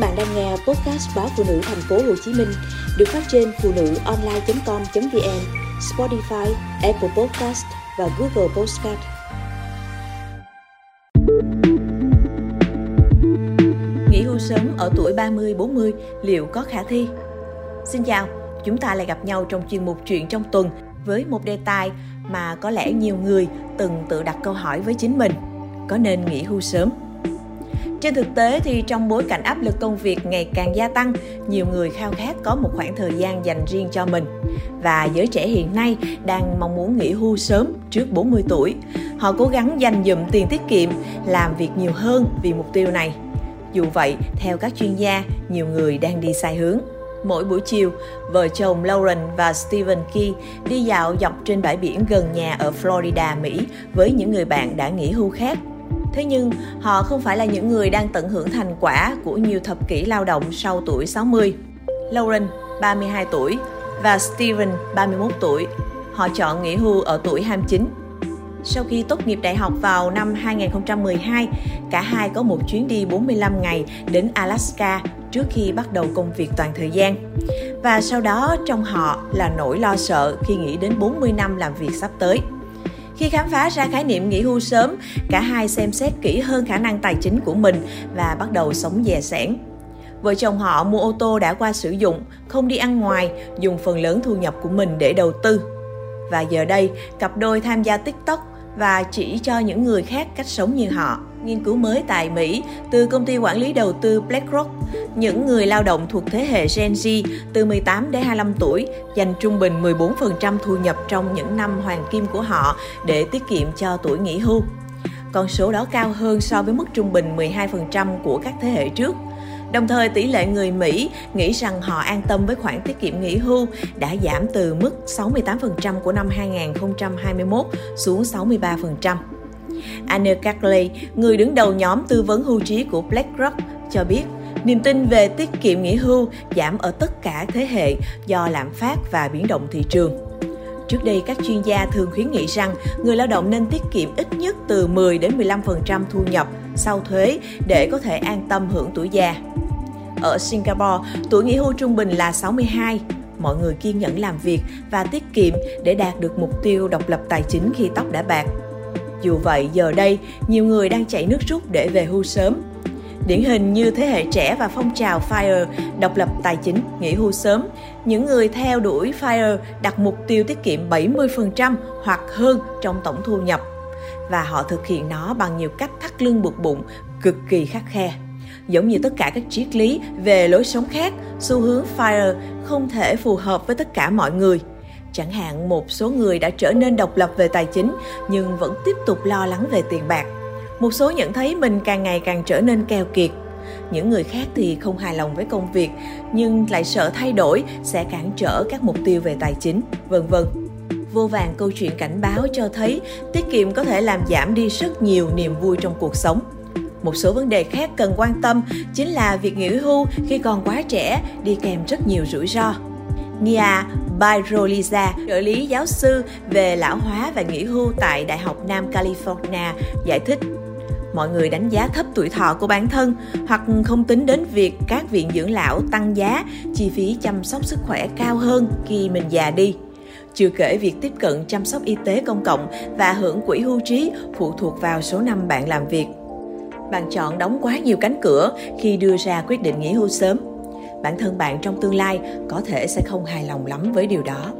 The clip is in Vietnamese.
bạn đang nghe podcast báo phụ nữ thành phố Hồ Chí Minh được phát trên phụ nữ online.com.vn, Spotify, Apple Podcast và Google Podcast. Nghỉ hưu sớm ở tuổi 30-40 liệu có khả thi? Xin chào, chúng ta lại gặp nhau trong chuyên mục chuyện trong tuần với một đề tài mà có lẽ nhiều người từng tự đặt câu hỏi với chính mình. Có nên nghỉ hưu sớm? Trên thực tế thì trong bối cảnh áp lực công việc ngày càng gia tăng, nhiều người khao khát có một khoảng thời gian dành riêng cho mình. Và giới trẻ hiện nay đang mong muốn nghỉ hưu sớm trước 40 tuổi. Họ cố gắng dành dụm tiền tiết kiệm, làm việc nhiều hơn vì mục tiêu này. Dù vậy, theo các chuyên gia, nhiều người đang đi sai hướng. Mỗi buổi chiều, vợ chồng Lauren và Stephen Key đi dạo dọc trên bãi biển gần nhà ở Florida, Mỹ với những người bạn đã nghỉ hưu khác Thế nhưng, họ không phải là những người đang tận hưởng thành quả của nhiều thập kỷ lao động sau tuổi 60. Lauren, 32 tuổi, và Steven, 31 tuổi. Họ chọn nghỉ hưu ở tuổi 29. Sau khi tốt nghiệp đại học vào năm 2012, cả hai có một chuyến đi 45 ngày đến Alaska trước khi bắt đầu công việc toàn thời gian. Và sau đó trong họ là nỗi lo sợ khi nghĩ đến 40 năm làm việc sắp tới. Khi khám phá ra khái niệm nghỉ hưu sớm, cả hai xem xét kỹ hơn khả năng tài chính của mình và bắt đầu sống dè sẻn. Vợ chồng họ mua ô tô đã qua sử dụng, không đi ăn ngoài, dùng phần lớn thu nhập của mình để đầu tư. Và giờ đây, cặp đôi tham gia TikTok và chỉ cho những người khác cách sống như họ. Nghiên cứu mới tại Mỹ từ công ty quản lý đầu tư BlackRock, những người lao động thuộc thế hệ Gen Z từ 18 đến 25 tuổi dành trung bình 14% thu nhập trong những năm hoàng kim của họ để tiết kiệm cho tuổi nghỉ hưu. Con số đó cao hơn so với mức trung bình 12% của các thế hệ trước. Đồng thời, tỷ lệ người Mỹ nghĩ rằng họ an tâm với khoản tiết kiệm nghỉ hưu đã giảm từ mức 68% của năm 2021 xuống 63%. Anne Carley, người đứng đầu nhóm tư vấn hưu trí của BlackRock, cho biết niềm tin về tiết kiệm nghỉ hưu giảm ở tất cả thế hệ do lạm phát và biến động thị trường. Trước đây, các chuyên gia thường khuyến nghị rằng người lao động nên tiết kiệm ít nhất từ 10 đến 15% thu nhập sau thuế để có thể an tâm hưởng tuổi già. Ở Singapore, tuổi nghỉ hưu trung bình là 62. Mọi người kiên nhẫn làm việc và tiết kiệm để đạt được mục tiêu độc lập tài chính khi tóc đã bạc. Dù vậy, giờ đây, nhiều người đang chạy nước rút để về hưu sớm. Điển hình như thế hệ trẻ và phong trào FIRE độc lập tài chính, nghỉ hưu sớm. Những người theo đuổi FIRE đặt mục tiêu tiết kiệm 70% hoặc hơn trong tổng thu nhập. Và họ thực hiện nó bằng nhiều cách thắt lưng buộc bụng cực kỳ khắc khe. Giống như tất cả các triết lý về lối sống khác, xu hướng FIRE không thể phù hợp với tất cả mọi người – Chẳng hạn một số người đã trở nên độc lập về tài chính nhưng vẫn tiếp tục lo lắng về tiền bạc. Một số nhận thấy mình càng ngày càng trở nên keo kiệt. Những người khác thì không hài lòng với công việc nhưng lại sợ thay đổi sẽ cản trở các mục tiêu về tài chính, vân vân. Vô vàng câu chuyện cảnh báo cho thấy tiết kiệm có thể làm giảm đi rất nhiều niềm vui trong cuộc sống. Một số vấn đề khác cần quan tâm chính là việc nghỉ hưu khi còn quá trẻ đi kèm rất nhiều rủi ro. Nia Byroliza, trợ lý giáo sư về lão hóa và nghỉ hưu tại Đại học Nam California, giải thích mọi người đánh giá thấp tuổi thọ của bản thân hoặc không tính đến việc các viện dưỡng lão tăng giá, chi phí chăm sóc sức khỏe cao hơn khi mình già đi. Chưa kể việc tiếp cận chăm sóc y tế công cộng và hưởng quỹ hưu trí phụ thuộc vào số năm bạn làm việc. Bạn chọn đóng quá nhiều cánh cửa khi đưa ra quyết định nghỉ hưu sớm bản thân bạn trong tương lai có thể sẽ không hài lòng lắm với điều đó.